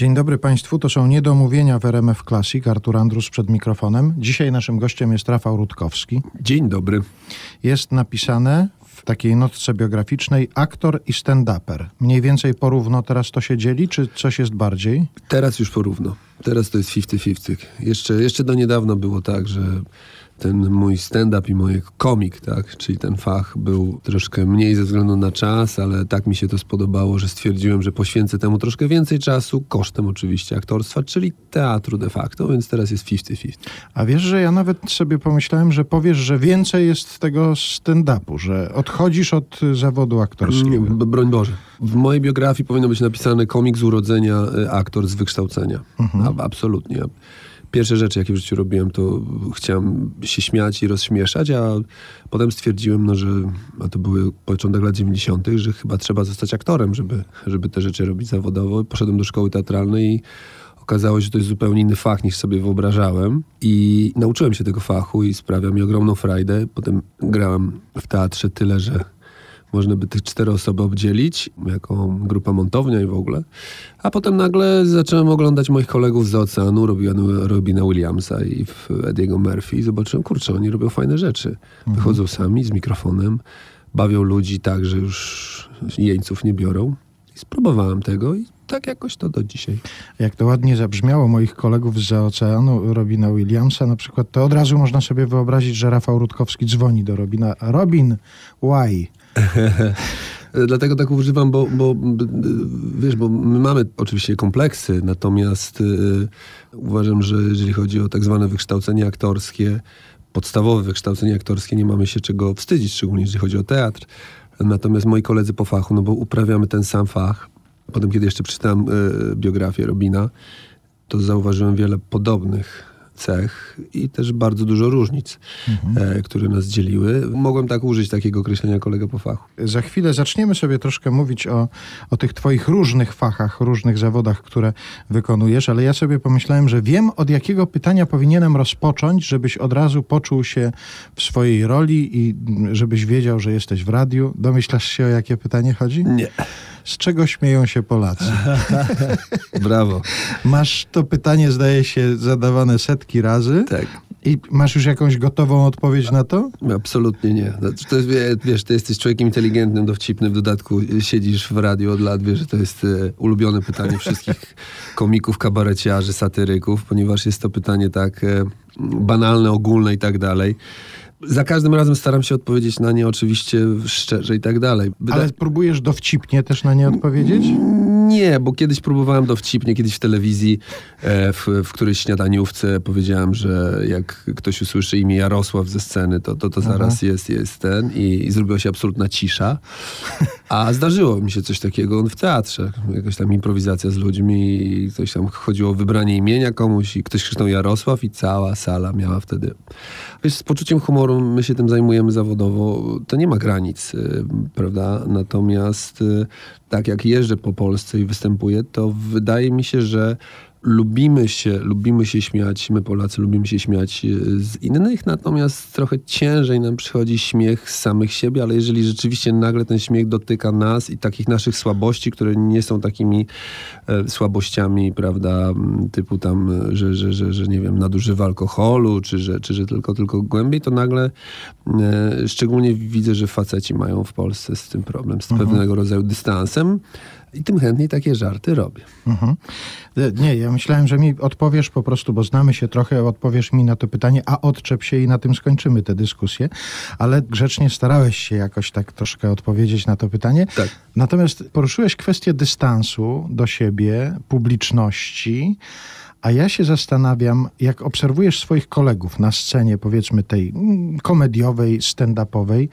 Dzień dobry Państwu, to są niedomówienia w RMF Classic. Artur Andrus przed mikrofonem. Dzisiaj naszym gościem jest Rafał Rutkowski. Dzień dobry. Jest napisane w takiej notce biograficznej aktor i stand-uper. Mniej więcej porówno teraz to się dzieli, czy coś jest bardziej? Teraz już porówno. Teraz to jest 50-50. Jeszcze, jeszcze do niedawna było tak, że ten mój stand-up i mój komik, tak, czyli ten fach był troszkę mniej ze względu na czas, ale tak mi się to spodobało, że stwierdziłem, że poświęcę temu troszkę więcej czasu, kosztem oczywiście aktorstwa, czyli teatru de facto, więc teraz jest 50-50. A wiesz, że ja nawet sobie pomyślałem, że powiesz, że więcej jest tego stand-upu, że odchodzisz od zawodu aktorskiego. Mm, broń Boże. W mojej biografii powinno być napisane komik z urodzenia, y, aktor z wykształcenia. Mhm. absolutnie pierwsze rzeczy, jakie w życiu robiłem, to chciałem się śmiać i rozśmieszać, a potem stwierdziłem, no, że a to były początek lat 90., że chyba trzeba zostać aktorem, żeby, żeby te rzeczy robić zawodowo. Poszedłem do szkoły teatralnej i okazało się, że to jest zupełnie inny fach niż sobie wyobrażałem i nauczyłem się tego fachu i sprawia mi ogromną frajdę. Potem grałem w teatrze tyle, że można by tych cztery osoby obdzielić jako grupa montownia i w ogóle. A potem nagle zacząłem oglądać moich kolegów z oceanu, Robina Williamsa i Ediego Murphy i zobaczyłem, kurczę, oni robią fajne rzeczy. Mhm. Wychodzą sami z mikrofonem, bawią ludzi tak, że już jeńców nie biorą. I spróbowałem tego i tak jakoś to do dzisiaj. Jak to ładnie zabrzmiało moich kolegów z oceanu, Robina Williamsa na przykład, to od razu można sobie wyobrazić, że Rafał Rutkowski dzwoni do Robina. Robin, why? Dlatego tak używam, bo, bo wiesz, bo my mamy oczywiście kompleksy, natomiast y, uważam, że jeżeli chodzi o tak zwane wykształcenie aktorskie, podstawowe wykształcenie aktorskie, nie mamy się czego wstydzić, szczególnie jeżeli chodzi o teatr. Natomiast moi koledzy po fachu, no bo uprawiamy ten sam fach. Potem, kiedy jeszcze przeczytałem y, biografię Robina, to zauważyłem wiele podobnych cech i też bardzo dużo różnic, mhm. e, które nas dzieliły. Mogłem tak użyć takiego określenia kolega po fachu. Za chwilę zaczniemy sobie troszkę mówić o, o tych twoich różnych fachach, różnych zawodach, które wykonujesz, ale ja sobie pomyślałem, że wiem od jakiego pytania powinienem rozpocząć, żebyś od razu poczuł się w swojej roli i żebyś wiedział, że jesteś w radiu. Domyślasz się o jakie pytanie chodzi? Nie. Z czego śmieją się Polacy? Brawo. Masz to pytanie, zdaje się, zadawane setki razy. Tak. I masz już jakąś gotową odpowiedź na to? Absolutnie nie. To jest, wiesz, ty jesteś człowiekiem inteligentnym, dowcipnym, w dodatku siedzisz w radiu od lat, wiesz, że to jest e, ulubione pytanie wszystkich komików, kabareciarzy, satyryków, ponieważ jest to pytanie tak e, banalne, ogólne i tak dalej. Za każdym razem staram się odpowiedzieć na nie oczywiście szczerze i tak dalej. Wyda... Ale próbujesz dowcipnie też na nie odpowiedzieć? Nie, bo kiedyś próbowałem dowcipnie, kiedyś w telewizji, e, w, w którejś śniadaniówce powiedziałem, że jak ktoś usłyszy imię Jarosław ze sceny, to, to, to zaraz jest, jest ten i, i zrobiła się absolutna cisza. A zdarzyło mi się coś takiego w teatrze. Jakaś tam improwizacja z ludźmi i coś tam chodziło o wybranie imienia komuś i ktoś krzyknął Jarosław i cała sala miała wtedy... Wiesz, z poczuciem humoru my się tym zajmujemy zawodowo. To nie ma granic, y, prawda? Natomiast y, tak jak jeżdżę po Polsce i występuję, to wydaje mi się, że lubimy się, lubimy się śmiać, my Polacy lubimy się śmiać e, z innych, natomiast trochę ciężej nam przychodzi śmiech z samych siebie, ale jeżeli rzeczywiście nagle ten śmiech dotyka nas i takich naszych słabości, które nie są takimi e, słabościami, prawda, typu tam, e, że, że, że, że nie wiem, nadużywa alkoholu, czy że, czy że tylko, tylko głębiej, to nagle e, szczególnie widzę, że faceci mają w Polsce z tym problem, z mhm. pewnego rodzaju dystansem. I tym chętniej takie żarty robię. Mhm. Nie, ja myślałem, że mi odpowiesz po prostu, bo znamy się trochę, odpowiesz mi na to pytanie, a odczep się i na tym skończymy tę dyskusję. Ale grzecznie starałeś się jakoś tak troszkę odpowiedzieć na to pytanie. Tak. Natomiast poruszyłeś kwestię dystansu do siebie, publiczności. A ja się zastanawiam, jak obserwujesz swoich kolegów na scenie, powiedzmy tej mm, komediowej, stand-upowej,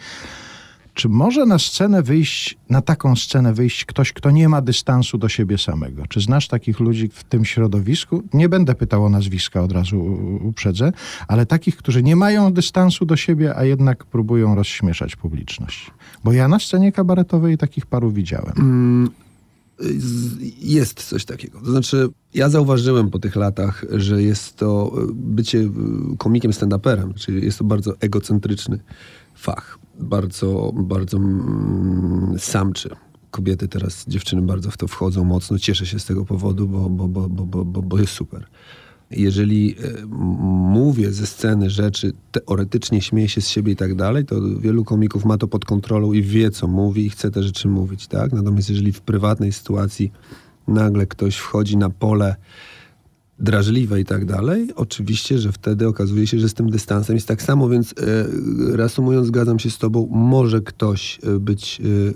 czy może na scenę wyjść, na taką scenę wyjść ktoś, kto nie ma dystansu do siebie samego? Czy znasz takich ludzi w tym środowisku? Nie będę pytał o nazwiska, od razu uprzedzę, ale takich, którzy nie mają dystansu do siebie, a jednak próbują rozśmieszać publiczność. Bo ja na scenie kabaretowej takich paru widziałem. Mm jest coś takiego. To znaczy, ja zauważyłem po tych latach, że jest to bycie komikiem stand-uperem, czyli jest to bardzo egocentryczny fach bardzo, bardzo mm, samczy. kobiety teraz, dziewczyny bardzo w to wchodzą mocno. Cieszę się z tego powodu, bo, bo, bo, bo, bo, bo jest super. Jeżeli e, mówię ze sceny rzeczy, teoretycznie śmieję się z siebie i tak dalej, to wielu komików ma to pod kontrolą i wie, co mówi i chce te rzeczy mówić, tak? Natomiast jeżeli w prywatnej sytuacji nagle ktoś wchodzi na pole drażliwe i tak dalej, oczywiście, że wtedy okazuje się, że z tym dystansem jest tak samo, więc e, reasumując, zgadzam się z tobą, może ktoś e, być e,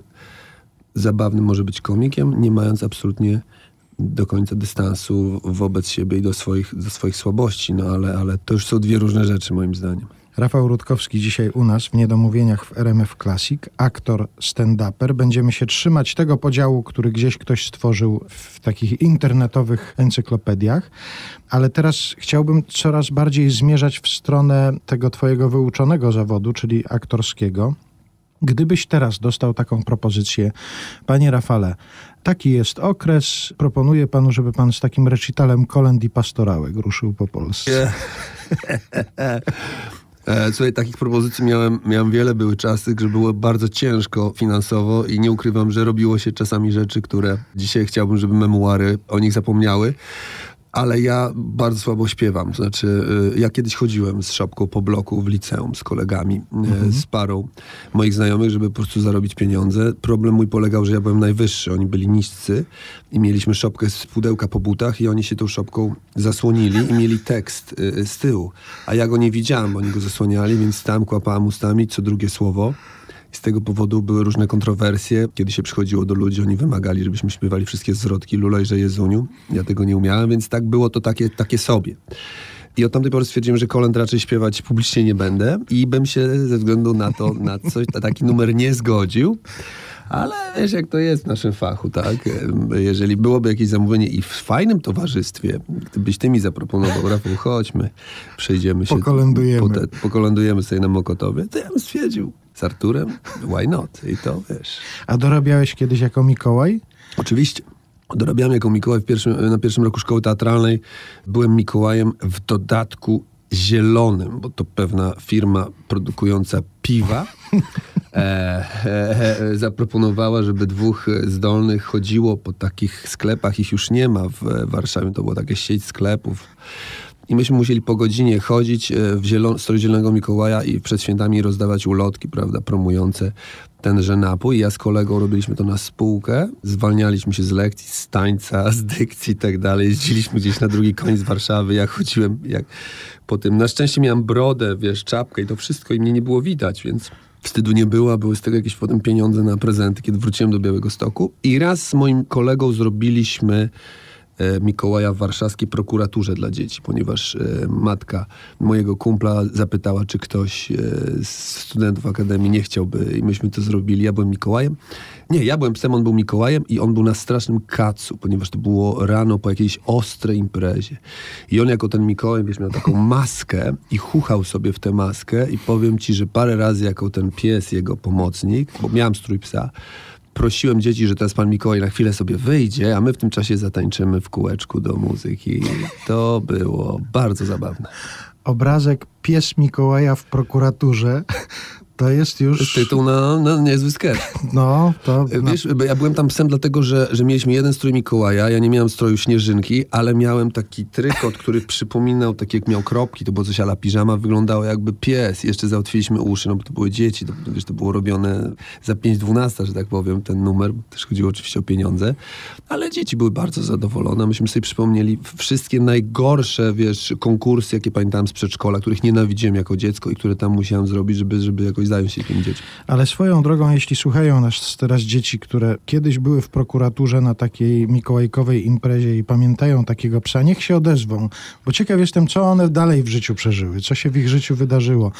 zabawnym, może być komikiem, nie mając absolutnie do końca dystansu wobec siebie i do swoich, do swoich słabości, no ale, ale to już są dwie różne rzeczy moim zdaniem. Rafał Rutkowski dzisiaj u nas w Niedomówieniach w RMF Classic, aktor stand-uper. Będziemy się trzymać tego podziału, który gdzieś ktoś stworzył w takich internetowych encyklopediach, ale teraz chciałbym coraz bardziej zmierzać w stronę tego twojego wyuczonego zawodu, czyli aktorskiego. Gdybyś teraz dostał taką propozycję, panie Rafale, taki jest okres, proponuję panu, żeby pan z takim recitalem kolęd i pastorałek ruszył po Polsce. E, słuchaj, takich propozycji miałem, miałem wiele, były czasy, że było bardzo ciężko finansowo i nie ukrywam, że robiło się czasami rzeczy, które dzisiaj chciałbym, żeby memuary o nich zapomniały ale ja bardzo słabo śpiewam. Znaczy, y, ja kiedyś chodziłem z szopką po bloku w liceum z kolegami, y, mhm. z parą moich znajomych, żeby po prostu zarobić pieniądze. Problem mój polegał, że ja byłem najwyższy, oni byli niscy i mieliśmy szopkę z pudełka po butach i oni się tą szopką zasłonili i mieli tekst y, z tyłu. A ja go nie widziałem, oni go zasłaniali, więc tam kłapałem ustami co drugie słowo. Z tego powodu były różne kontrowersje. Kiedy się przychodziło do ludzi, oni wymagali, żebyśmy śpiewali wszystkie zwrotki Lulejże Jezuniu. Ja tego nie umiałem, więc tak było to takie, takie sobie. I od tamtej pory stwierdziłem, że kolęd raczej śpiewać publicznie nie będę i bym się ze względu na to, na coś, na taki numer nie zgodził. Ale wiesz, jak to jest w naszym fachu, tak? Jeżeli byłoby jakieś zamówienie i w fajnym towarzystwie, gdybyś ty mi zaproponował, Rafał, chodźmy, przejdziemy się. Pokolędujemy. Po, pokolędujemy sobie na Mokotowie, to ja bym stwierdził, z Arturem, why not? I to wiesz. A dorabiałeś kiedyś jako Mikołaj? Oczywiście. Dorabiałem jako Mikołaj pierwszym, na pierwszym roku szkoły teatralnej. Byłem Mikołajem w dodatku zielonym, bo to pewna firma produkująca piwa e, e, e, zaproponowała, żeby dwóch zdolnych chodziło po takich sklepach. Ich już nie ma w Warszawie. To była taka sieć sklepów i myśmy musieli po godzinie chodzić e, w zielon- Zielonego Mikołaja i przed świętami rozdawać ulotki, prawda, promujące tenże napój. Ja z kolegą robiliśmy to na spółkę, zwalnialiśmy się z lekcji, z tańca, z dykcji i tak dalej. Jeździliśmy gdzieś na drugi koniec Warszawy. Ja chodziłem jak po tym. Na szczęście miałem brodę, wiesz, czapkę i to wszystko i mnie nie było widać, więc wstydu nie było, były z tego jakieś potem pieniądze na prezenty, kiedy wróciłem do Białego Stoku. I raz z moim kolegą zrobiliśmy Mikołaja w warszawskiej prokuraturze dla dzieci, ponieważ e, matka mojego kumpla zapytała, czy ktoś e, z studentów Akademii nie chciałby i myśmy to zrobili. Ja byłem Mikołajem. Nie, ja byłem psem, on był Mikołajem i on był na strasznym kacu, ponieważ to było rano po jakiejś ostrej imprezie. I on jako ten Mikołaj, wiesz, miał taką maskę i chuchał sobie w tę maskę i powiem ci, że parę razy jako ten pies, jego pomocnik, bo miałem strój psa, prosiłem dzieci, że teraz pan Mikołaj na chwilę sobie wyjdzie, a my w tym czasie zatańczymy w kółeczku do muzyki. To było bardzo zabawne. Obrazek Pies Mikołaja w prokuraturze to jest już... Tytuł na, na niezły sketch. No, to... Wiesz, ja byłem tam psem dlatego, że, że mieliśmy jeden strój Mikołaja, ja nie miałem stroju Śnieżynki, ale miałem taki trykot, który przypominał, tak jak miał kropki, to było coś ala piżama, wyglądało jakby pies. Jeszcze załatwiliśmy uszy, no bo to były dzieci, to, wiesz, to było robione za 5-12, że tak powiem, ten numer. Też chodziło oczywiście o pieniądze, ale dzieci były bardzo zadowolone. Myśmy sobie przypomnieli wszystkie najgorsze, wiesz, konkursy, jakie pamiętałem z przedszkola, których nienawidziłem jako dziecko i które tam musiałem zrobić, żeby, żeby jakoś zdają się tym dzieciom. Ale swoją drogą, jeśli słuchają nas teraz dzieci, które kiedyś były w prokuraturze na takiej mikołajkowej imprezie i pamiętają takiego psa, niech się odezwą, bo ciekaw jestem, co one dalej w życiu przeżyły, co się w ich życiu wydarzyło.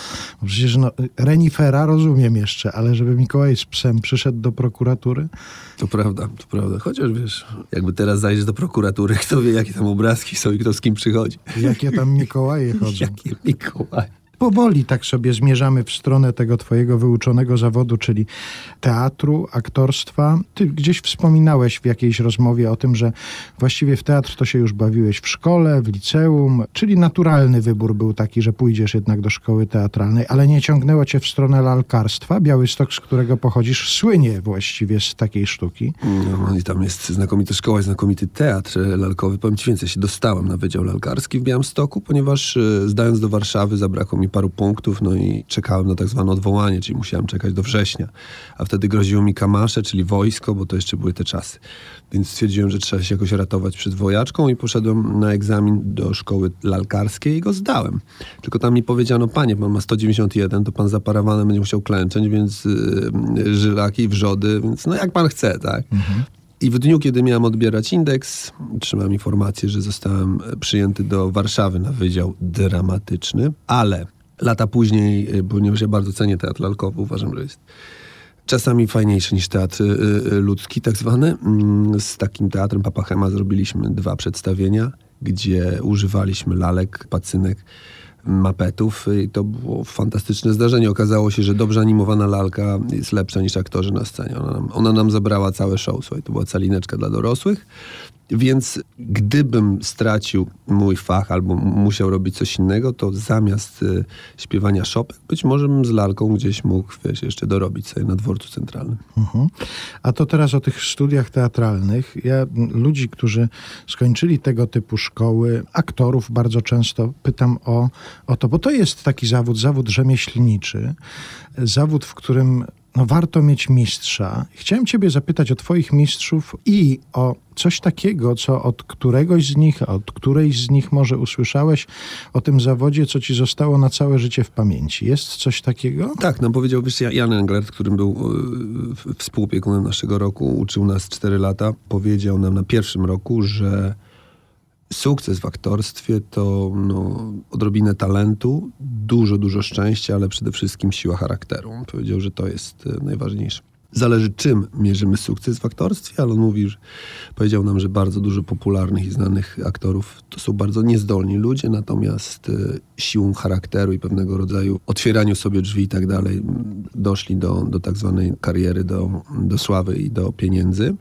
Bo przecież no, renifera rozumiem jeszcze, ale żeby Mikołaj z psem przyszedł do prokuratury... To prawda, to prawda. Chociaż wiesz, jakby teraz zajdziesz do prokuratury, kto wie, jakie tam obrazki są i kto z kim przychodzi. Jakie tam Mikołaje chodzą. jakie Mikołaje. Powoli tak sobie zmierzamy w stronę tego twojego wyuczonego zawodu, czyli teatru, aktorstwa. Ty gdzieś wspominałeś w jakiejś rozmowie o tym, że właściwie w teatr to się już bawiłeś w szkole, w liceum, czyli naturalny wybór był taki, że pójdziesz jednak do szkoły teatralnej, ale nie ciągnęło cię w stronę lalkarstwa. Białystok, z którego pochodzisz, słynie właściwie z takiej sztuki. No, I tam jest znakomita szkoła, znakomity teatr lalkowy. Powiem ci więcej, się dostałem na Wydział Lalkarski w Białymstoku, ponieważ e, zdając do Warszawy zabrakło mi paru punktów, no i czekałem na tak zwane odwołanie, czyli musiałem czekać do września. A wtedy groziło mi kamasze, czyli wojsko, bo to jeszcze były te czasy. Więc stwierdziłem, że trzeba się jakoś ratować przed wojaczką i poszedłem na egzamin do szkoły lalkarskiej i go zdałem. Tylko tam mi powiedziano, panie, pan ma 191, to pan za parawanem będzie musiał klęczeć, więc yy, żylaki, wrzody, więc no jak pan chce, tak? Mhm. I w dniu, kiedy miałem odbierać indeks, otrzymałem informację, że zostałem przyjęty do Warszawy na Wydział Dramatyczny, ale lata później, y, ponieważ ja bardzo cenię teatr lalkowy, uważam, że jest czasami fajniejszy niż teatr y, y, ludzki, tak zwany. Mm, z takim teatrem Papachema zrobiliśmy dwa przedstawienia, gdzie używaliśmy lalek, pacynek, mapetów i to było fantastyczne zdarzenie. Okazało się, że dobrze animowana lalka jest lepsza niż aktorzy na scenie. Ona nam, ona nam zabrała całe show. Słuchaj, to była calineczka dla dorosłych. Więc gdybym stracił mój fach albo musiał robić coś innego, to zamiast y, śpiewania szopek, być może bym z lalką gdzieś mógł, wiesz, jeszcze dorobić sobie na dworcu centralnym. Uh-huh. A to teraz o tych studiach teatralnych. Ja ludzi, którzy skończyli tego typu szkoły, aktorów bardzo często pytam o, o to, bo to jest taki zawód, zawód rzemieślniczy, zawód, w którym no warto mieć mistrza. Chciałem Ciebie zapytać o Twoich mistrzów i o coś takiego, co od któregoś z nich, od którejś z nich może usłyszałeś o tym zawodzie, co Ci zostało na całe życie w pamięci. Jest coś takiego? Tak, no powiedział wiesz, Jan Englert, którym był y, naszego roku, uczył nas 4 lata, powiedział nam na pierwszym roku, że sukces w aktorstwie to no, odrobinę talentu, dużo, dużo szczęścia, ale przede wszystkim siła charakteru. On powiedział, że to jest e, najważniejsze. Zależy czym mierzymy sukces w aktorstwie, ale on mówi, że powiedział nam, że bardzo dużo popularnych i znanych aktorów to są bardzo niezdolni ludzie, natomiast e, siłą charakteru i pewnego rodzaju otwieraniu sobie drzwi i tak dalej doszli do, do tak zwanej kariery, do, do sławy i do pieniędzy.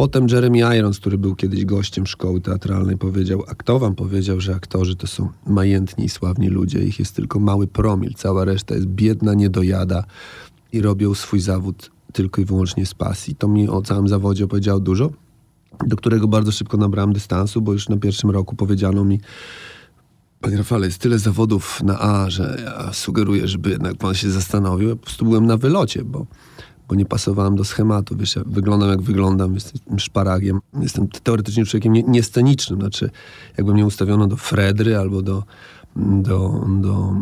Potem Jeremy Irons, który był kiedyś gościem szkoły teatralnej, powiedział, a kto wam powiedział, że aktorzy to są majętni i sławni ludzie, ich jest tylko mały promil, cała reszta jest biedna, niedojada i robią swój zawód tylko i wyłącznie z pasji. To mi o całym zawodzie opowiedziało dużo, do którego bardzo szybko nabrałem dystansu, bo już na pierwszym roku powiedziano mi, Panie Rafale, jest tyle zawodów na A, że ja sugeruję, żeby jednak pan się zastanowił. Ja po prostu byłem na wylocie, bo bo nie pasowałem do schematu. Wiesz, ja wyglądam jak wyglądam, jestem szparagiem. Jestem teoretycznie człowiekiem niescenicznym. Nie znaczy, jakby mnie ustawiono do Fredry albo do do, do,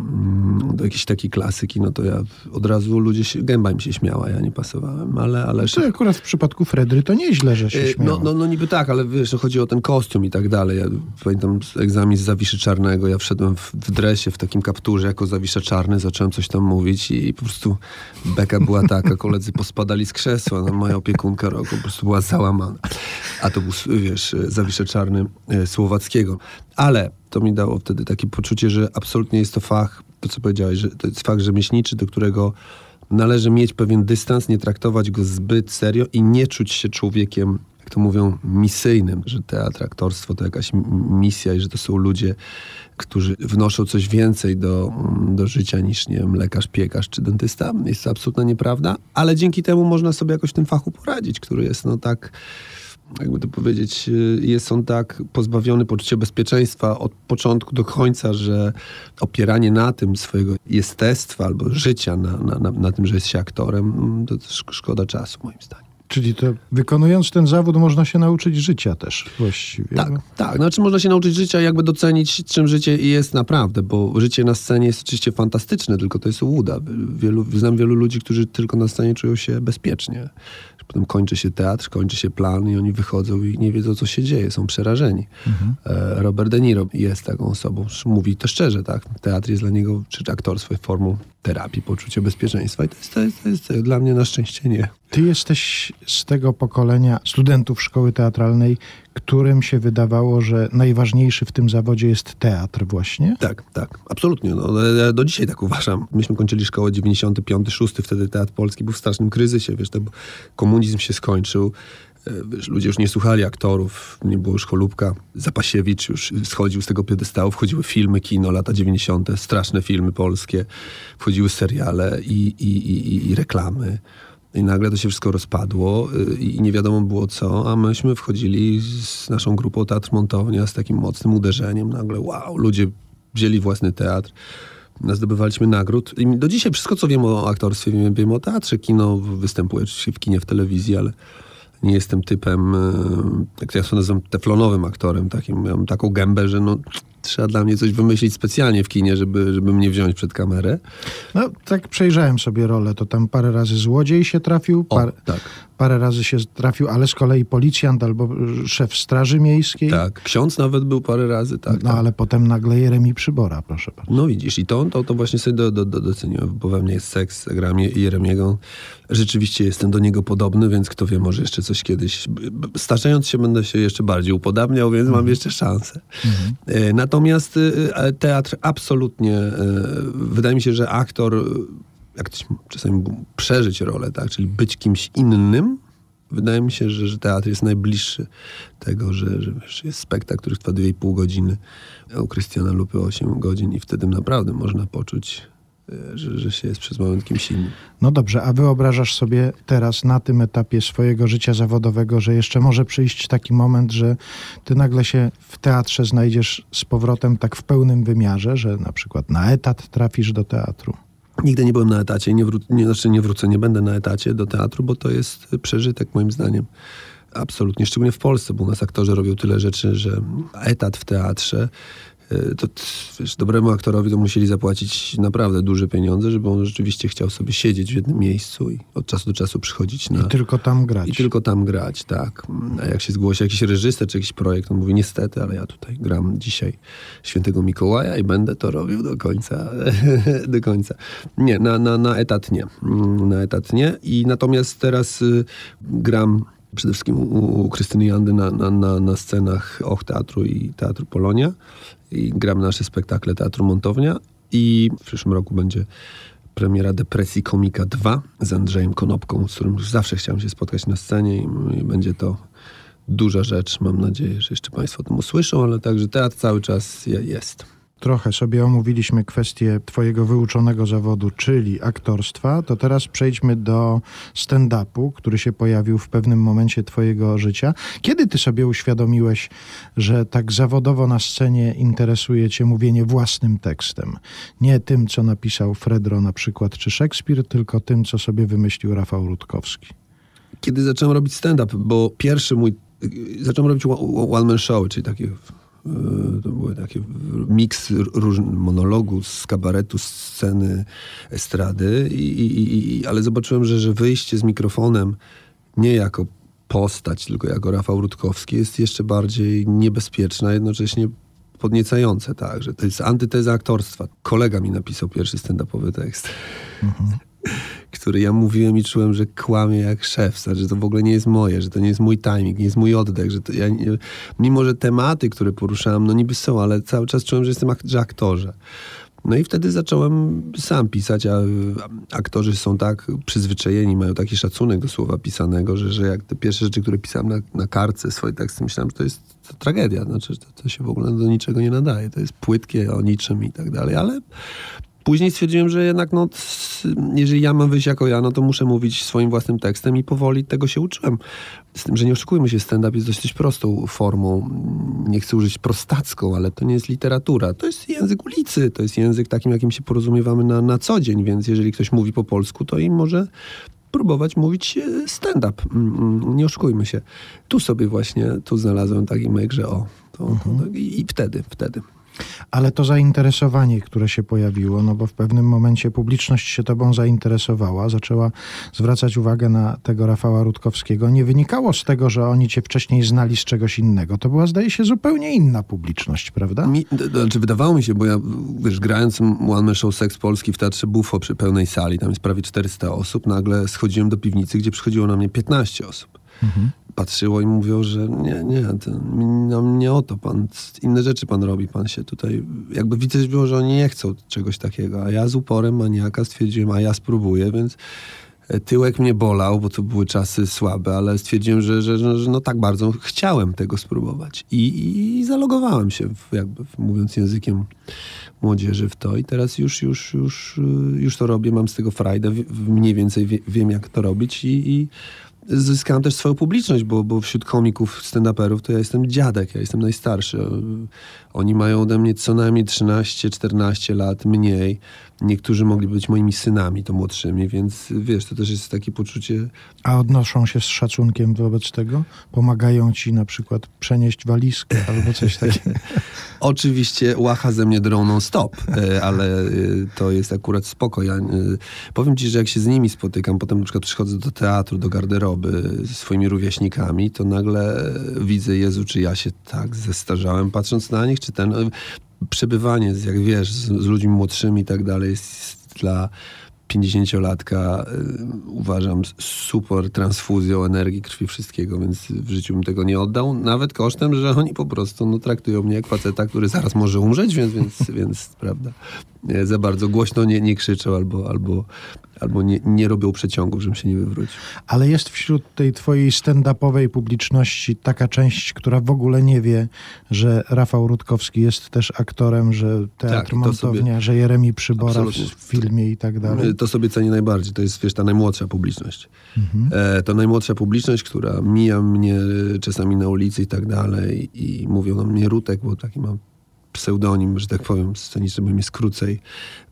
do jakiejś takiej klasyki, no to ja od razu ludzie się, gęba im się śmiała, ja nie pasowałem, ale... ale to akurat w przypadku Fredry to nieźle, że się e, śmiało. No, no, no niby tak, ale wiesz, no chodzi o ten kostium i tak dalej. Ja pamiętam egzamin z Zawiszy Czarnego, ja wszedłem w, w dresie, w takim kapturze jako Zawisza Czarny, zacząłem coś tam mówić i, i po prostu beka była taka, koledzy pospadali z krzesła, no, moja opiekunka roku po prostu była załamana. A to był, wiesz, Zawisza Czarny e, Słowackiego. Ale to mi dało wtedy takie poczucie, że absolutnie jest to fach, to co powiedziałeś, że to jest fach rzemieślniczy, do którego należy mieć pewien dystans, nie traktować go zbyt serio i nie czuć się człowiekiem, jak to mówią, misyjnym, że teatr, aktorstwo to jakaś misja i że to są ludzie, którzy wnoszą coś więcej do, do życia niż, nie wiem, lekarz, piekarz czy dentysta. Jest to absolutna nieprawda, ale dzięki temu można sobie jakoś w tym fachu poradzić, który jest no tak jakby to powiedzieć, y, jest on tak pozbawiony poczucia bezpieczeństwa od początku do końca, że opieranie na tym swojego jestestwa albo życia, na, na, na, tym, że jest się aktorem, mm, to szkoda czasu moim zdaniem. Czyli to wykonując ten zawód można się nauczyć życia też właściwie. Tak, tak. Znaczy można się nauczyć życia, jakby docenić, czym życie jest naprawdę, bo życie na scenie jest oczywiście fantastyczne, tylko to jest łuda. Wielu, znam wielu ludzi, którzy tylko na scenie czują się bezpiecznie. Potem kończy się teatr, kończy się plan i oni wychodzą i nie wiedzą, co się dzieje, są przerażeni. Mhm. E, Robert De Niro jest taką osobą, mówi to szczerze, tak? Teatr jest dla niego, czy aktorstwo jest formą terapii, poczucia bezpieczeństwa i to jest, to jest, to jest dla mnie na szczęście nie. Ty jesteś z tego pokolenia studentów szkoły teatralnej, którym się wydawało, że najważniejszy w tym zawodzie jest teatr właśnie? Tak, tak, absolutnie. No, do dzisiaj tak uważam. Myśmy kończyli szkołę 95, 6, wtedy Teatr Polski był w strasznym kryzysie, wiesz, to komunizm się skończył. E, ludzie już nie słuchali aktorów, nie było już Cholubka. Zapasiewicz już schodził z tego piedestału, wchodziły filmy, kino, lata 90., straszne filmy polskie, wchodziły seriale i, i, i, i reklamy. I nagle to się wszystko rozpadło y, i nie wiadomo było co, a myśmy wchodzili z naszą grupą Teatr Montownia z takim mocnym uderzeniem. Nagle wow, ludzie wzięli własny teatr. Zdobywaliśmy nagród. I do dzisiaj wszystko, co wiem o aktorstwie, wiem, wiem o teatrze. Kino występuje oczywiście w kinie, w telewizji, ale nie jestem typem, y, jak ja to nazywam, teflonowym aktorem. Takim, mam taką gębę, że no, trzeba dla mnie coś wymyślić specjalnie w kinie, żeby, żeby mnie wziąć przed kamerę. No, tak przejrzałem sobie rolę, to tam parę razy złodziej się trafił, par, o, tak. parę razy się trafił, ale z kolei policjant albo szef straży miejskiej. Tak, ksiądz nawet był parę razy, tak. No, tak. ale potem nagle Jeremi Przybora, proszę bardzo. No widzisz, i to, to, to właśnie sobie do, do, do doceniłem, bo we mnie jest seks, gram Jeremiego. Rzeczywiście jestem do niego podobny, więc kto wie, może jeszcze coś kiedyś, starzejąc się będę się jeszcze bardziej upodabniał, więc mhm. mam jeszcze szansę. Mhm. Natomiast y, y, teatr absolutnie, y, wydaje mi się, że aktor, jak czasami przeżyć rolę, tak, czyli być kimś innym, wydaje mi się, że, że teatr jest najbliższy tego, że, że wiesz, jest spektakl, który trwa 2,5 godziny, u Krystiana Lupy 8 godzin i wtedy naprawdę można poczuć że, że się jest przez moment kimś innym. No dobrze, a wyobrażasz sobie teraz na tym etapie swojego życia zawodowego, że jeszcze może przyjść taki moment, że ty nagle się w teatrze znajdziesz z powrotem tak w pełnym wymiarze, że na przykład na etat trafisz do teatru? Nigdy nie byłem na etacie, nie, wró- nie, znaczy nie wrócę, nie będę na etacie do teatru, bo to jest przeżytek moim zdaniem. Absolutnie, szczególnie w Polsce, bo u nas aktorzy robią tyle rzeczy, że etat w teatrze E, to wiesz, dobremu aktorowi to musieli zapłacić naprawdę duże pieniądze, żeby on rzeczywiście chciał sobie siedzieć w jednym miejscu i od czasu do czasu przychodzić na... I tylko tam grać. I tylko tam grać, tak. A jak się zgłosi jakiś reżyser czy jakiś projekt, on mówi niestety, ale ja tutaj gram dzisiaj Świętego Mikołaja i będę to robił do końca. do końca. Nie, na, na, na etat nie. Mm, na etat nie. I natomiast teraz y, gram przede wszystkim u, u Krystyny Jandy na, na, na, na scenach Och Teatru i Teatru Polonia i gram nasze spektakle Teatru Montownia i w przyszłym roku będzie premiera Depresji Komika 2 z Andrzejem Konopką, z którym już zawsze chciałem się spotkać na scenie i, będzie to duża rzecz. Mam nadzieję, że jeszcze Państwo o tym usłyszą, ale także teatr cały czas jest. Trochę sobie omówiliśmy kwestię Twojego wyuczonego zawodu, czyli aktorstwa. To teraz przejdźmy do stand-upu, który się pojawił w pewnym momencie Twojego życia. Kiedy Ty sobie uświadomiłeś, że tak zawodowo na scenie interesuje Cię mówienie własnym tekstem? Nie tym, co napisał Fredro na przykład, czy Szekspir, tylko tym, co sobie wymyślił Rafał Rutkowski. Kiedy zacząłem robić stand-up, bo pierwszy mój. Zacząłem robić one-man show, czyli takie to były takie miks monologu, z kabaretu, sceny, estrady, i, i, i, ale zobaczyłem, że, że wyjście z mikrofonem nie jako postać, tylko jako Rafał Rutkowski jest jeszcze bardziej niebezpieczna, jednocześnie podniecające, tak, że to jest antyteza aktorstwa. Kolega mi napisał pierwszy stand-upowy tekst. Mhm który ja mówiłem i czułem, że kłamie jak szef, że to w ogóle nie jest moje, że to nie jest mój timing, nie jest mój oddech, że ja, nie, mimo, że tematy, które poruszałem, no niby są, ale cały czas czułem, że jestem ak że aktorze. No i wtedy zacząłem sam pisać, a aktorzy są tak przyzwyczajeni, mają taki szacunek do słowa pisanego, że, że jak te pierwsze rzeczy, które pisałem na, na kartce, teksty, myślałem, że to jest to tragedia, znaczy, to, to się w ogóle do niczego nie nadaje, to jest płytkie o niczym i tak dalej, ale Później stwierdziłem, że jednak no, jeżeli ja mam wyjść jako ja, no to muszę mówić swoim własnym tekstem i powoli tego się uczyłem. Z tym, że nie oszukujmy się, stand-up jest dość prostą formą. Nie chcę użyć prostacką, ale to nie jest literatura. To jest język ulicy, to jest język takim, jakim się porozumiewamy na, na co dzień, więc jeżeli ktoś mówi po polsku, to im może próbować mówić e, stand-up. Mm, mm, nie oszukujmy się. Tu sobie właśnie, tu znalazłem taki myk, że o, to, mhm. to, i, i wtedy, wtedy. Ale to zainteresowanie, które się pojawiło, no bo w pewnym momencie publiczność się tobą zainteresowała, zaczęła zwracać uwagę na tego Rafała Rutkowskiego, nie wynikało z tego, że oni cię wcześniej znali z czegoś innego. To była, zdaje się, zupełnie inna publiczność, prawda? Mi, to, znaczy, wydawało mi się, bo ja, wiesz, grając One Man Show Sex Polski w Teatrze Bufo przy pełnej sali, tam jest prawie 400 osób, nagle schodziłem do piwnicy, gdzie przychodziło na mnie 15 osób. Mhm patrzyło i mówią, że nie, nie, nam nie o to pan, inne rzeczy pan robi, pan się tutaj, jakby widzę, że oni nie chcą czegoś takiego, a ja z uporem maniaka stwierdziłem, a ja spróbuję, więc e, tyłek mnie bolał, bo to były czasy słabe, ale stwierdziłem, że, że, że, no tak bardzo chciałem tego spróbować. I, i, i zalogowałem się, w, jakby mówiąc językiem młodzieży w to i teraz już, już, już, y, już to robię, mam z tego frajdę, mniej więcej wie, wiem jak to robić i, i zyskałem też swoją publiczność, bo, bo wśród komików, stand-uperów to ja jestem dziadek, ja jestem najstarszy. Oni mają ode mnie co najmniej 13-14 lat mniej. Niektórzy mogli być moimi synami, to młodszymi, więc wiesz, to też jest takie poczucie... A odnoszą się z szacunkiem wobec tego? Pomagają ci na przykład przenieść walizkę albo coś takiego? Oczywiście łacha ze mnie droną stop, e, ale e, to jest akurat spoko. Ja, e, powiem ci, że jak się z nimi spotykam, potem na przykład przychodzę do teatru, do garderoby ze swoimi rówieśnikami, to nagle widzę, Jezu, czy ja się tak zestarzałem patrząc na nich, czy ten przebywanie, jak wiesz, z, z ludźmi młodszymi i tak dalej jest dla 50-latka y, uważam super transfuzją energii, krwi, wszystkiego, więc w życiu bym tego nie oddał, nawet kosztem, że oni po prostu no, traktują mnie jak faceta, który zaraz może umrzeć, więc, więc, więc prawda, za bardzo głośno nie, nie krzyczą albo, albo, albo nie, nie robią przeciągów, żebym się nie wywrócił. Ale jest wśród tej twojej stand-upowej publiczności taka część, która w ogóle nie wie, że Rafał Rutkowski jest też aktorem, że Teatr tak, Montownia, sobie, że Jeremi Przybora w filmie i tak dalej. To sobie cenię najbardziej. To jest, wiesz, ta najmłodsza publiczność. Mhm. E, to najmłodsza publiczność, która mija mnie czasami na ulicy i tak dalej i mówią na mnie Rutek, bo taki mam pseudonim, że tak powiem, sceniczny, bo mi jest krócej.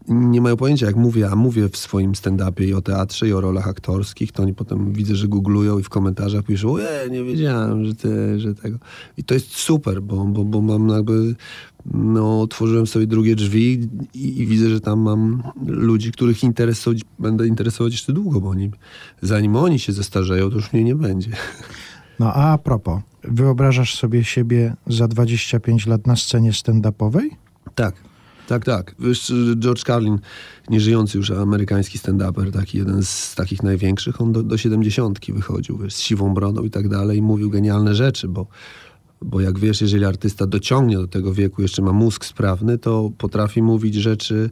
Nie mają pojęcia, jak mówię, a mówię w swoim stand-upie i o teatrze, i o rolach aktorskich, to oni potem widzę, że googlują i w komentarzach piszą, e, nie wiedziałem, że ty, że tego. I to jest super, bo, bo, bo mam jakby, no, otworzyłem sobie drugie drzwi i, i widzę, że tam mam ludzi, których interesować, będę interesować jeszcze długo, bo oni, zanim oni się zestarzeją, to już mnie nie będzie. No a propos, wyobrażasz sobie siebie za 25 lat na scenie stand-upowej? Tak. Tak, tak. George Carlin, nieżyjący już amerykański stand-uper, taki jeden z takich największych, on do, do 70 wychodził, wiesz, z siwą brodą i tak dalej i mówił genialne rzeczy, bo, bo jak wiesz, jeżeli artysta dociągnie do tego wieku, jeszcze ma mózg sprawny, to potrafi mówić rzeczy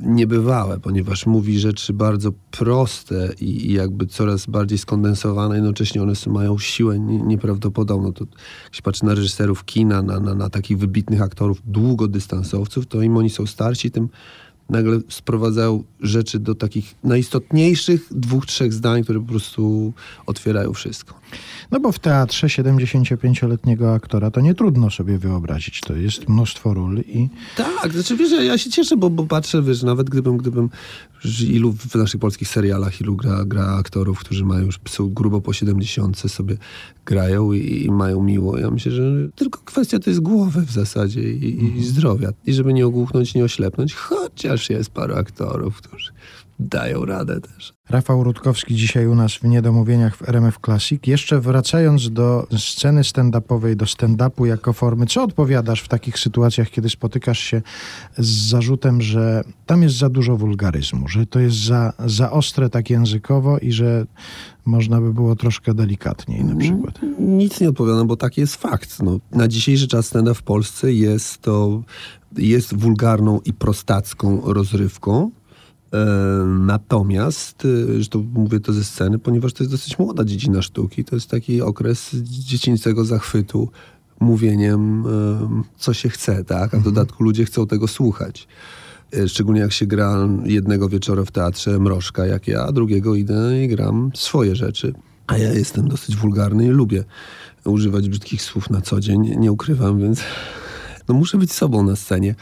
niebywałe, ponieważ mówi rzeczy bardzo proste i, i jakby coraz bardziej skondensowane, jednocześnie one mają siłę nieprawdopodobną. To, się patrzy na reżyserów kina, na, na, na takich wybitnych aktorów, długodystansowców, to im oni są starsi, tym nagle sprowadzają rzeczy do takich najistotniejszych dwóch, trzech zdań, które po prostu otwierają wszystko. No bo w teatrze 75-letniego aktora to nie trudno sobie wyobrazić. To jest mnóstwo ról i... Tak, znaczy wiesz, ja się cieszę, bo, bo patrzę, wiesz, nawet gdybym, gdybym ilu w naszych polskich serialach, ilu gra, gra aktorów, którzy mają już, są grubo po 70 sobie grają i, i, mają miło. Ja myślę, że tylko kwestia to jest głowy w zasadzie i, mhm. i zdrowia. I żeby nie ogłuchnąć, nie oślepnąć, chociaż jest paru aktorów, którzy dają radę też. Rafał Rutkowski dzisiaj u nas w Niedomówieniach w RMF Classic. Jeszcze wracając do sceny stand-upowej, do stand-upu jako formy, co odpowiadasz w takich sytuacjach, kiedy spotykasz się z zarzutem, że tam jest za dużo wulgaryzmu, że to jest za, za ostre tak językowo i że można by było troszkę delikatniej na przykład? Nic nie odpowiadam, bo taki jest fakt. No, na dzisiejszy czas stand-up w Polsce jest to jest wulgarną i prostacką rozrywką, E, natomiast, e, że to mówię to ze sceny, ponieważ to jest dosyć młoda dziedzina sztuki, to jest taki okres dziecięcego zachwytu mówieniem, e, co się chce, tak? A w mhm. dodatku ludzie chcą tego słuchać. Szczególnie jak się gra jednego wieczoru w teatrze mrożka, jak ja, a drugiego idę i gram swoje rzeczy. A ja jestem dosyć wulgarny i lubię używać brzydkich słów na co dzień, nie ukrywam, więc no muszę być sobą na scenie.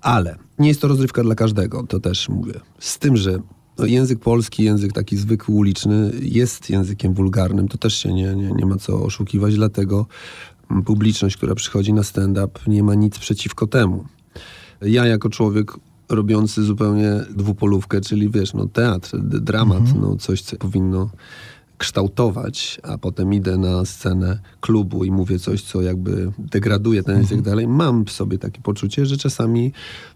Ale nie jest to rozrywka dla każdego, to też mówię. Z tym, że no, język polski, język taki zwykły, uliczny jest językiem wulgarnym, to też się nie, nie, nie ma co oszukiwać, dlatego publiczność, która przychodzi na stand-up, nie ma nic przeciwko temu. Ja jako człowiek robiący zupełnie dwupolówkę, czyli wiesz, no teatr, dramat, mhm. no coś, co powinno kształtować, a potem idę na scenę klubu i mówię coś, co jakby degraduje ten mhm. i tak dalej, mam w sobie takie poczucie, że czasami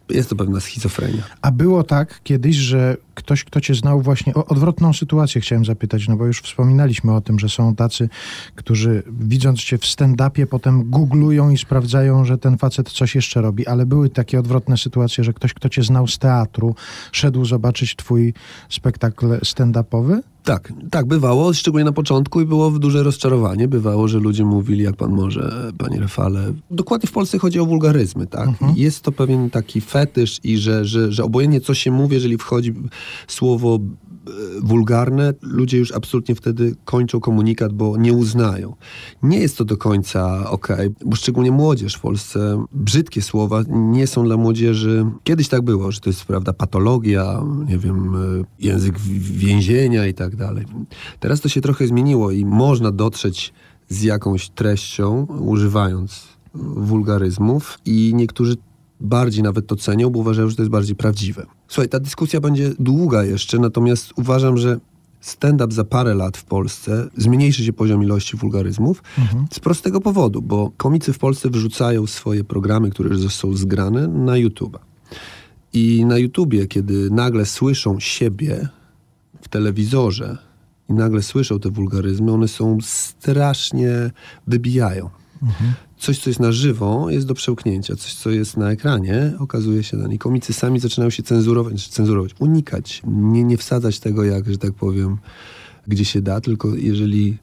jest to pewna schizofrenia. A było tak kiedyś, że ktoś, kto cię znał właśnie, o odwrotną sytuację chciałem zapytać, no bo już wspominaliśmy o tym, że są tacy, którzy widząc cię w stand-upie potem googlują i sprawdzają, że ten facet coś jeszcze robi, ale były takie odwrotne sytuacje, że ktoś, kto cię znał z teatru, szedł zobaczyć twój spektakl stand-upowy? Tak, tak, bywało, szczególnie na początku i było duże rozczarowanie. Bywało, że ludzie mówili, jak pan może, panie Rafale. Dokładnie w Polsce chodzi o wulgaryzmy, tak? Mhm. Jest to pewien taki fetysz i że, że, że obojętnie co się mówi, jeżeli wchodzi słowo wulgarne, ludzie już absolutnie wtedy kończą komunikat, bo nie uznają. Nie jest to do końca ok, bo szczególnie młodzież w Polsce, brzydkie słowa nie są dla młodzieży. Kiedyś tak było, że to jest, prawda, patologia, nie wiem, e, język więzienia i tak dalej. Teraz to się trochę zmieniło i można dotrzeć z jakąś treścią, używając wulgaryzmów i niektórzy bardziej nawet to cenią, bo uważają, że to jest bardziej prawdziwe. Słuchaj, ta dyskusja będzie długa jeszcze, natomiast uważam, że stand-up za parę lat w Polsce zmniejszy się poziom ilości wulgaryzmów mhm. z prostego powodu, bo komicy w Polsce wrzucają swoje programy, które są zgrane na YouTube. I na YouTubie, kiedy nagle słyszą siebie w telewizorze i nagle słyszą te wulgaryzmy, one są strasznie wybijają. Mhm coś, co jest na żywo, jest do przełknięcia. Coś, co jest na ekranie, okazuje się, i komicy sami zaczynają się cenzurować, cenzurować, unikać, nie, nie wsadzać tego, jak, że tak powiem, gdzie się da, tylko jeżeli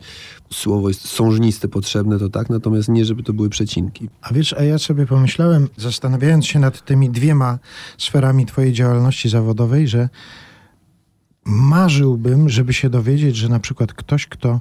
słowo jest sążniste potrzebne, to tak, natomiast nie, żeby to były przecinki. A wiesz, a ja sobie pomyślałem, zastanawiając się nad tymi dwiema sferami twojej działalności zawodowej, że marzyłbym, żeby się dowiedzieć, że na przykład ktoś, kto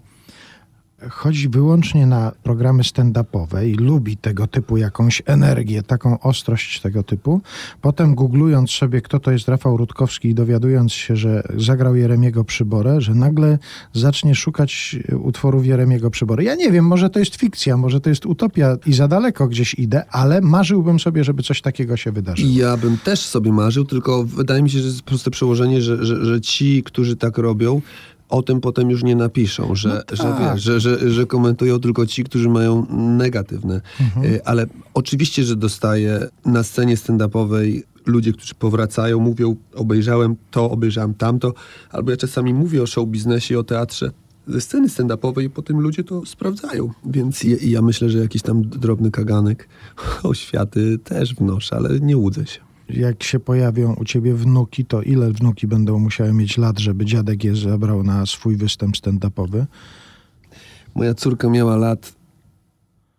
chodzi wyłącznie na programy stand-upowe i lubi tego typu jakąś energię, taką ostrość tego typu, potem googlując sobie, kto to jest Rafał Rutkowski i dowiadując się, że zagrał Jeremiego Przyborę, że nagle zacznie szukać utworów Jeremiego Przybory. Ja nie wiem, może to jest fikcja, może to jest utopia i za daleko gdzieś idę, ale marzyłbym sobie, żeby coś takiego się wydarzyło. Ja bym też sobie marzył, tylko wydaje mi się, że jest proste przełożenie, że, że, że ci, którzy tak robią, o tym potem już nie napiszą, że, no tak. że, wiesz, że, że, że komentują tylko ci, którzy mają negatywne. Mhm. Y, ale oczywiście, że dostaję na scenie stand-upowej ludzie, którzy powracają, mówią, obejrzałem to, obejrzałem tamto, albo ja czasami mówię o show biznesie, o teatrze ze sceny stand-upowej i potem ludzie to sprawdzają. Więc ja, ja myślę, że jakiś tam drobny kaganek oświaty też wnoszę, ale nie łudzę się jak się pojawią u ciebie wnuki, to ile wnuki będą musiały mieć lat, żeby dziadek je zabrał na swój występ stand-upowy? Moja córka miała lat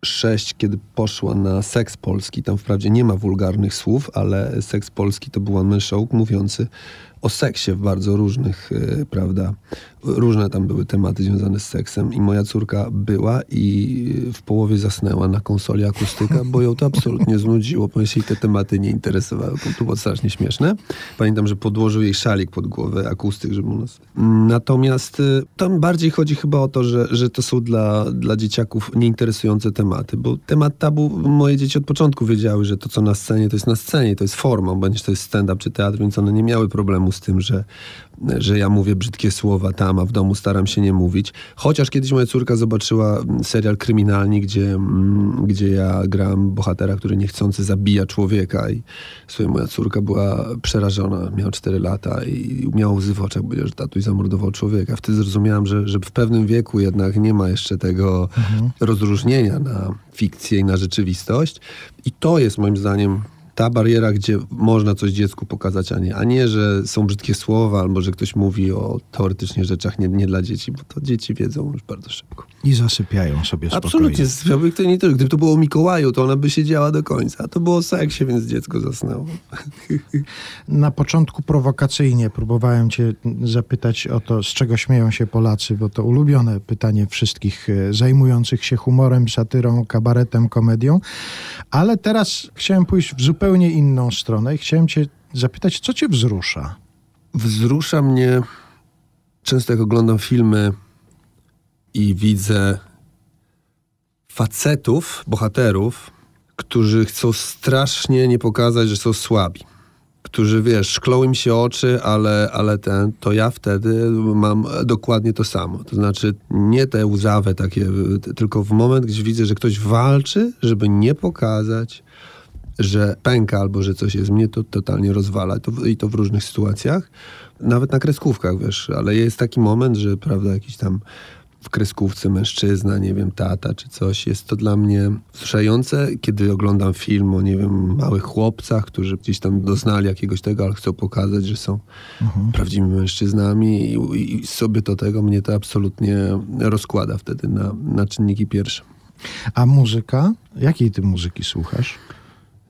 sześć, kiedy poszła na Seks Polski. Tam wprawdzie nie ma wulgarnych słów, ale Seks Polski to był one show mówiący o seksie w bardzo różnych, e, prawda, różne tam były tematy związane z seksem i moja córka była i w połowie zasnęła na konsoli akustyka, bo ją to absolutnie znudziło, ponieważ jej te tematy nie interesowały. To było strasznie śmieszne. Pamiętam, że podłożył jej szalik pod głowę, akustyk, żeby u nas... Natomiast y, tam bardziej chodzi chyba o to, że, że to są dla, dla dzieciaków nieinteresujące tematy, bo temat tabu, moje dzieci od początku wiedziały, że to, co na scenie, to jest na scenie, to jest formą, bądź to jest stand-up czy teatr, więc one nie miały problemu z tym, że że ja mówię brzydkie słowa tam, a w domu staram się nie mówić. Chociaż kiedyś moja córka zobaczyła serial kryminalny, gdzie, mm, gdzie ja gram bohatera, który niechcący zabija człowieka i swoja moja córka była przerażona, miała 4 lata i miała łzy w oczach, że tatuś zamordował człowieka. Wtedy zrozumiałam, że, że w pewnym wieku jednak nie ma jeszcze tego mhm. rozróżnienia na fikcję i na rzeczywistość. I to jest moim zdaniem ta bariera, gdzie można coś dziecku pokazać, a nie, a nie, że są brzydkie słowa, albo że ktoś mówi o teoretycznie rzeczach nie, nie dla dzieci, bo to dzieci wiedzą już bardzo szybko. I zasypiają sobie spokojnie. Absolutnie. Nie tylko. Gdyby to było o Mikołaju, to ona by siedziała do końca. A to było o seksie, więc dziecko zasnęło. Na początku prowokacyjnie próbowałem cię zapytać o to, z czego śmieją się Polacy, bo to ulubione pytanie wszystkich e, zajmujących się humorem, satyrą, kabaretem, komedią. Ale teraz chciałem pójść w zupełnie zupełnie inną stronę i chciałem cię zapytać, co cię wzrusza? Wzrusza mnie, często jak oglądam filmy i widzę facetów, bohaterów, którzy chcą strasznie nie pokazać, że są słabi. Którzy, wiesz, szklą im się oczy, ale, ale ten, to ja wtedy mam dokładnie to samo. To znaczy nie te łzawe takie, tylko w moment, gdzie widzę, że ktoś walczy, żeby nie pokazać, że pęka albo że coś jest mnie, to totalnie rozwala. To, I to w różnych sytuacjach. Nawet na kreskówkach, wiesz, ale jest taki moment, że prawda, jakiś tam w kreskówce mężczyzna, nie wiem, tata czy coś. Jest to dla mnie wzruszające, kiedy oglądam film o, nie wiem, małych chłopcach, którzy gdzieś tam doznali jakiegoś tego, ale chcą pokazać, że są mhm. prawdziwymi mężczyznami i, i, sobie to tego mnie to absolutnie rozkłada wtedy na, na czynniki pierwsze. A muzyka? Jakiej ty muzyki słuchasz?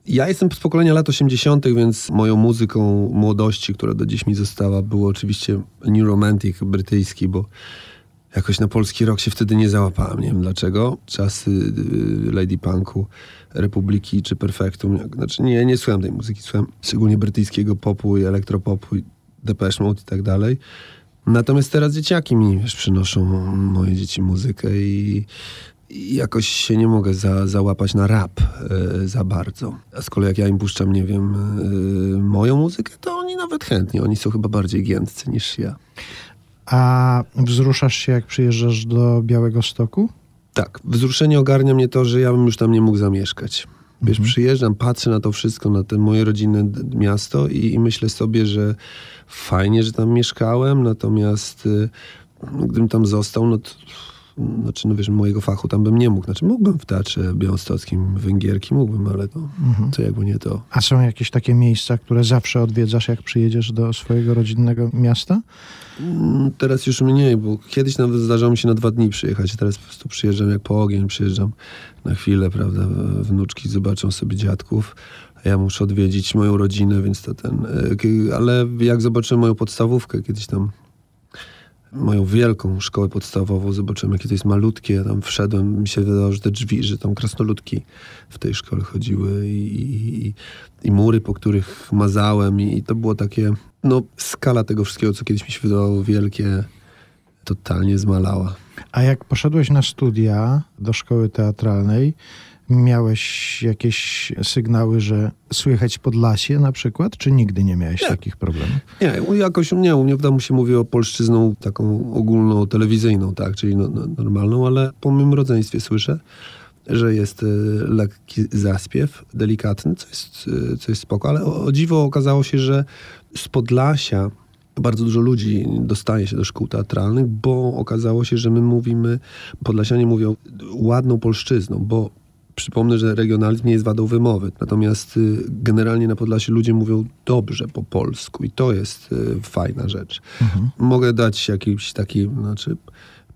Ja jestem z pokolenia lat 80., więc moją muzyką młodości, która do dziś mi została, było oczywiście New Romantic brytyjski, bo jakoś na polski rok się wtedy nie załapałem. Nie wiem dlaczego. Czasy y, Lady Punku, Republiki czy Perfectum. Znaczy nie, nie słuchałem tej muzyki. Słuchałem szczególnie brytyjskiego popu i elektropopu, i Depeche Mode i tak dalej. Natomiast teraz dzieciaki mi wiesz, przynoszą moje dzieci muzykę i jakoś się nie mogę za, załapać na rap y, za bardzo. A z kolei jak ja im puszczam, nie wiem, y, moją muzykę, to oni nawet chętnie. Oni są chyba bardziej giętcy niż ja. A wzruszasz się, jak przyjeżdżasz do Białego Stoku? Tak. Wzruszenie ogarnia mnie to, że ja bym już tam nie mógł zamieszkać. Wiesz, mhm. przyjeżdżam, patrzę na to wszystko, na te moje rodzinne miasto i, i myślę sobie, że fajnie, że tam mieszkałem, natomiast y, gdybym tam został, no to znaczy, no wiesz, mojego fachu tam bym nie mógł. Znaczy, mógłbym w teatrze białostockim, węgierki, mógłbym, ale to, mhm. to jakby nie to. A są jakieś takie miejsca, które zawsze odwiedzasz, jak przyjedziesz do swojego rodzinnego miasta? Mm, teraz już mniej, bo kiedyś nawet zdarzało mi się na dwa dni przyjechać. Teraz po prostu przyjeżdżam jak po ogień, przyjeżdżam na chwilę, prawda, wnuczki zobaczą sobie dziadków, a ja muszę odwiedzić moją rodzinę, więc to ten... E, ale jak zobaczyłem moją podstawówkę, kiedyś tam moją wielką szkołę podstawową, zobaczyłem, jakie to jest malutkie. Tam wszedłem, mi się wydawało, że te drzwi, że tam krasnoludki w tej szkole chodziły i, i, i mury, po których mazałem i, i to było takie, no skala tego wszystkiego, co kiedyś mi się wydawało wielkie, totalnie zmalała. A jak poszedłeś na studia do szkoły teatralnej, Miałeś jakieś sygnały, że słychać Podlasie na przykład, czy nigdy nie miałeś nie. takich problemów? Nie, jakoś nie, u mnie w domu się mówi o polszczyzną taką ogólną, telewizyjną, tak, czyli no, no, normalną, ale po moim rodzeństwie słyszę, że jest y, lekki zaspiew, delikatny, co jest, y, co jest spoko, ale o, o dziwo okazało się, że z Podlasia bardzo dużo ludzi dostaje się do szkół teatralnych, bo okazało się, że my mówimy, Podlasianie mówią ładną polszczyzną, bo Przypomnę, że regionalizm nie jest wadą wymowy, natomiast y, generalnie na Podlasiu ludzie mówią dobrze po polsku i to jest y, fajna rzecz. Mhm. Mogę dać jakiś taki, znaczy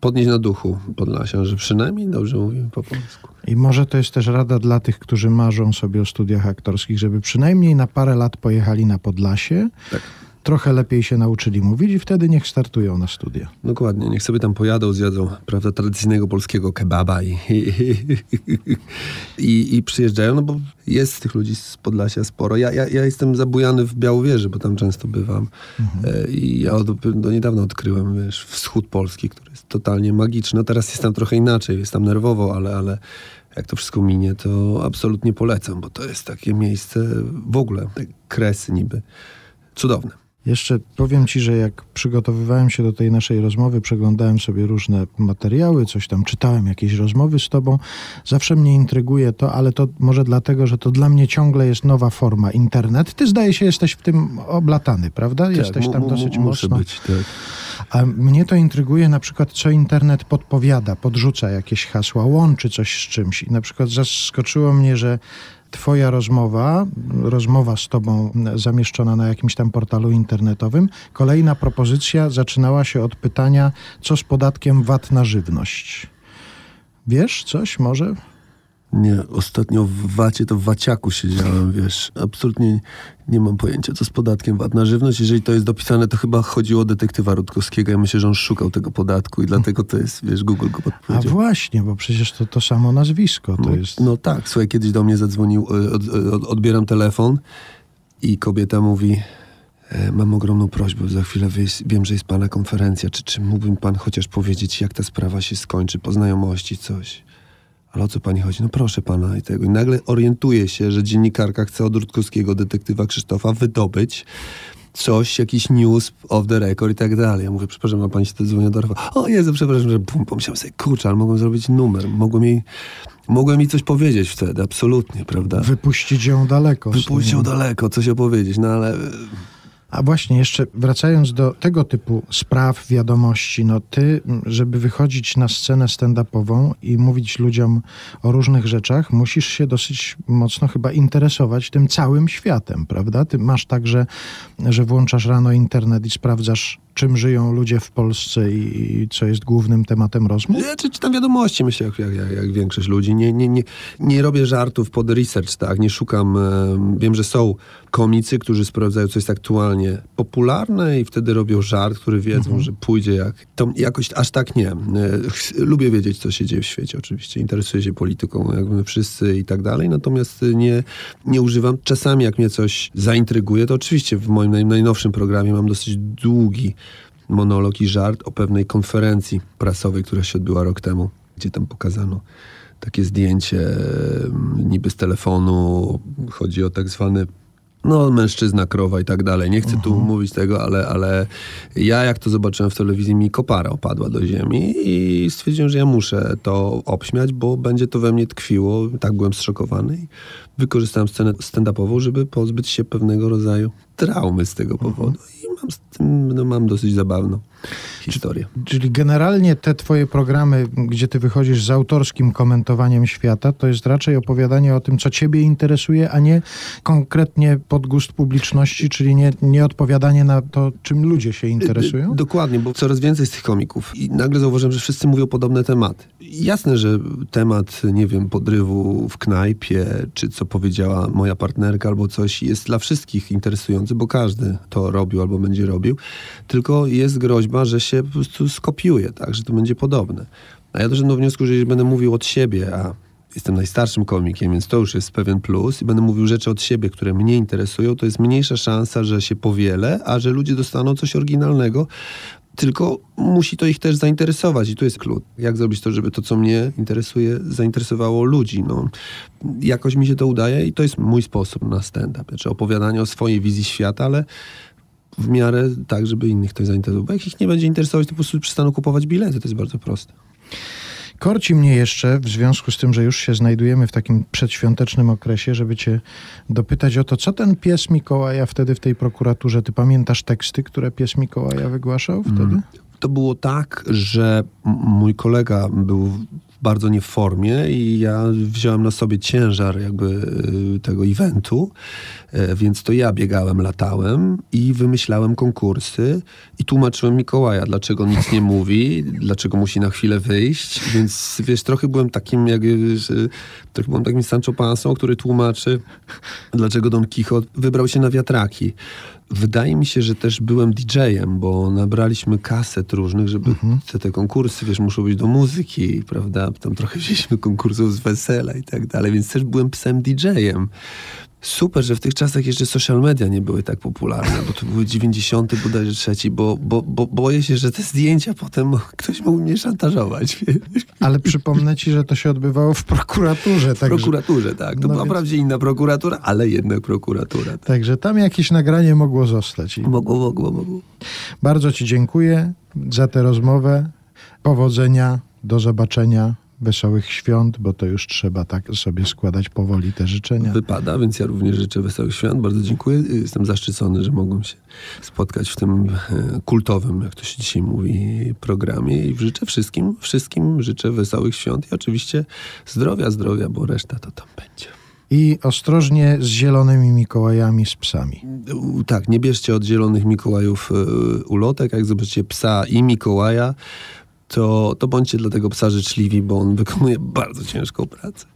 podnieść na duchu Podlasia, że przynajmniej dobrze mówimy po polsku. I może to jest też rada dla tych, którzy marzą sobie o studiach aktorskich, żeby przynajmniej na parę lat pojechali na Podlasie. Tak trochę lepiej się nauczyli mówić i wtedy niech startują na studia. Dokładnie, niech sobie tam pojadą, zjadzą prawda, tradycyjnego polskiego kebaba i, i, i, przyjeżdżają, no bo jest tych ludzi z Podlasia sporo. Ja, ja, ja jestem zabujany w Białowieży, bo tam często bywam mhm. E, i ja od, do niedawna odkryłem wiesz, wschód Polski, który jest totalnie magiczny. No teraz jest tam trochę inaczej, jest tam nerwowo, ale, ale jak to wszystko minie, to absolutnie polecam, bo to jest takie miejsce w ogóle, te kresy niby cudowne. Jeszcze powiem Ci, że jak przygotowywałem się do tej naszej rozmowy, przeglądałem sobie różne materiały, coś tam czytałem, jakieś rozmowy z Tobą. Zawsze mnie intryguje to, ale to może dlatego, że to dla mnie ciągle jest nowa forma internet. Ty zdaje się, jesteś w tym oblatany, prawda? Tak, jesteś tam dosyć mocno. Być, tak. A mnie to intryguje na przykład, co internet podpowiada, podrzuca jakieś hasła, łączy coś z czymś. I na przykład zaskoczyło mnie, że Twoja rozmowa, rozmowa z Tobą zamieszczona na jakimś tam portalu internetowym, kolejna propozycja zaczynała się od pytania, co z podatkiem VAT na żywność. Wiesz coś może? Nie, ostatnio w Wacie to w Waciaku siedziałem, wiesz. Absolutnie nie mam pojęcia, co z podatkiem VAT na żywność. Jeżeli to jest dopisane, to chyba chodziło o detektywa Rutkowskiego. Ja myślę, że on szukał tego podatku i dlatego to jest, wiesz, Google go podpowiedział. A właśnie, bo przecież to to samo nazwisko to no, jest. No tak, słuchaj, kiedyś do mnie zadzwonił, e, od, e, od, odbieram telefon i kobieta mówi, e, mam ogromną prośbę, za chwilę wiem, że jest pana konferencja. Czy, czy mógłby pan chociaż powiedzieć, jak ta sprawa się skończy po znajomości, coś? Ale o co pani chodzi? No proszę pana i tego. I nagle orientuje się, że dziennikarka chce od Rutkowskiego detektywa Krzysztofa wydobyć coś, jakiś news of the record i tak dalej. Ja mówię, przepraszam, ma pani się to dzwoniła do Rafała. O Jezu, przepraszam, że bum, pomyślałem sobie, kurczę, ale mogłem zrobić numer. Mogłem jej, mogłem jej coś powiedzieć wtedy, absolutnie, prawda? Wypuścić ją daleko. Wypuścić ją daleko, coś opowiedzieć, no ale... A właśnie, jeszcze wracając do tego typu spraw, wiadomości, no ty, żeby wychodzić na scenę stand-upową i mówić ludziom o różnych rzeczach, musisz się dosyć mocno chyba interesować tym całym światem, prawda? Ty masz tak, że, że włączasz rano internet i sprawdzasz czym żyją ludzie w Polsce i, i co jest głównym tematem rozmów? Ja czy, czytam wiadomości, myślę, jak, jak, jak, większość ludzi. Nie, nie, nie, nie robię żartów pod research, tak? Nie szukam. E, wiem, że są komicy, którzy sprawdzają, co jest aktualnie popularne i wtedy robią żart, który wiedzą, mhm. że pójdzie jak... To jakoś aż tak nie. E, lubię wiedzieć, co się dzieje w świecie, oczywiście. Interesuję się polityką, jak my wszyscy i tak dalej, natomiast nie, nie używam. Czasami, jak mnie coś zaintryguje, to oczywiście w moim najnowszym programie mam dosyć długi monolog i żart o pewnej konferencji prasowej, która się odbyła rok temu, gdzie tam pokazano takie zdjęcie niby z telefonu. Chodzi o tak zwany no, mężczyzna, krowa i tak dalej. Nie chcę tu mhm. mówić tego, ale, ale ja jak to zobaczyłem w telewizji, mi kopara opadła do ziemi i stwierdziłem, że ja muszę to obśmiać, bo będzie to we mnie tkwiło. Tak byłem zszokowany i wykorzystałem scenę stand-upową, żeby pozbyć się pewnego rodzaju traumy z tego powodu. Mhm. Mam z tym, no, mam dosyć zabawną historię. Czyli generalnie te twoje programy, gdzie ty wychodzisz z autorskim komentowaniem świata, to jest raczej opowiadanie o tym, co ciebie interesuje, a nie konkretnie pod gust publiczności, czyli nie, nie odpowiadanie na to, czym ludzie się interesują? Dokładnie, bo coraz więcej z tych komików i nagle zauważyłem, że wszyscy mówią podobne tematy. Jasne, że temat, nie wiem, podrywu w knajpie, czy co powiedziała moja partnerka albo coś, jest dla wszystkich interesujący, bo każdy to robił albo będzie robił, tylko jest groźba, że się po prostu skopiuje, tak, że to będzie podobne. A ja doszedłem do wniosku, że jeśli będę mówił od siebie, a jestem najstarszym komikiem, więc to już jest pewien plus i będę mówił rzeczy od siebie, które mnie interesują, to jest mniejsza szansa, że się powielę, a że ludzie dostaną coś oryginalnego, tylko musi to ich też zainteresować i tu jest klucz. Jak zrobić to, żeby to, co mnie interesuje, zainteresowało ludzi? No, jakoś mi się to udaje i to jest mój sposób na stand-up. Znaczy opowiadanie o swojej wizji świata, ale w miarę tak, żeby innych to zainteresował. Bo jak ich nie będzie interesować, to po prostu przestaną kupować bilety. To jest bardzo proste. Korci mnie jeszcze, w związku z tym, że już się znajdujemy w takim przedświątecznym okresie, żeby cię dopytać o to, co ten pies Mikołaja wtedy w tej prokuraturze, ty pamiętasz teksty, które pies Mikołaja wygłaszał wtedy? Mm. To było tak, że mój kolega był bardzo nie w formie i ja wziąłem na sobie ciężar jakby y, tego eventu, więc to ja biegałem, latałem i wymyślałem konkursy i tłumaczyłem Mikołaja, dlaczego nic nie mówi, dlaczego musi na chwilę wyjść, więc wiesz, trochę byłem takim jak, trochę byłem takim Sancho Pansą, który tłumaczy, dlaczego Don Quixote wybrał się na wiatraki. Wydaje mi się, że też byłem DJ-em, bo nabraliśmy kaset różnych, żeby mhm. te, te konkursy, wiesz, muszą być do muzyki, prawda? Tam trochę wzięliśmy konkursów z wesela i tak dalej, więc też byłem psem DJ-em super, że w tych czasach jeszcze social media nie były tak popularne, bo to były 90. bodajże trzeci, bo, bo, bo boję się, że te zdjęcia potem ktoś mógł mnie szantażować. Ale przypomnę ci, że to się odbywało w prokuraturze. W także... prokuraturze, tak. To no była więc... wprawdzie inna prokuratura, ale jednak prokuratura. Tak. Także tam jakieś nagranie mogło zostać. Mogło, mogło, mogło. Bardzo ci dziękuję za tę rozmowę. Powodzenia, do zobaczenia wesołych świąt, bo to już trzeba tak sobie składać powoli te życzenia. Wypada, więc ja również życzę wesołych świąt. Bardzo dziękuję. Jestem zaszczycony, że mogłem się spotkać w tym e, kultowym, jak to się dzisiaj mówi, programie i życzę wszystkim, wszystkim życzę wesołych świąt i oczywiście zdrowia, zdrowia, bo reszta to tam będzie. I ostrożnie z zielonymi Mikołajami, z psami. Tak, nie bierzcie od zielonych Mikołajów e, ulotek. Jak zobaczycie psa i Mikołaja, to, to bądźcie dla tego psa życzliwi, bo on wykonuje bardzo ciężką pracę.